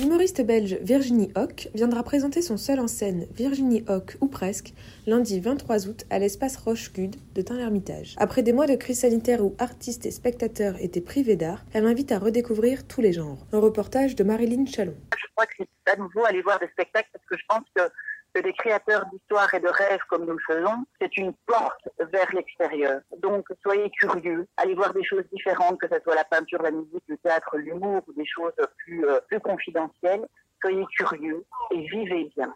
L'humoriste belge Virginie Hoc viendra présenter son seul en scène Virginie Hoc ou presque lundi 23 août à l'espace Roche-Gude de Tain-l'Hermitage. Après des mois de crise sanitaire où artistes et spectateurs étaient privés d'art, elle invite à redécouvrir tous les genres. Un reportage de Marilyn Chalon. Je crois que c'est à nouveau aller voir des spectacles parce que je pense que que des créateurs d'histoires et de rêves comme nous le faisons, c'est une porte vers l'extérieur. Donc soyez curieux, allez voir des choses différentes, que ce soit la peinture, la musique, le théâtre, l'humour ou des choses plus, euh, plus confidentielles. Soyez curieux et vivez bien.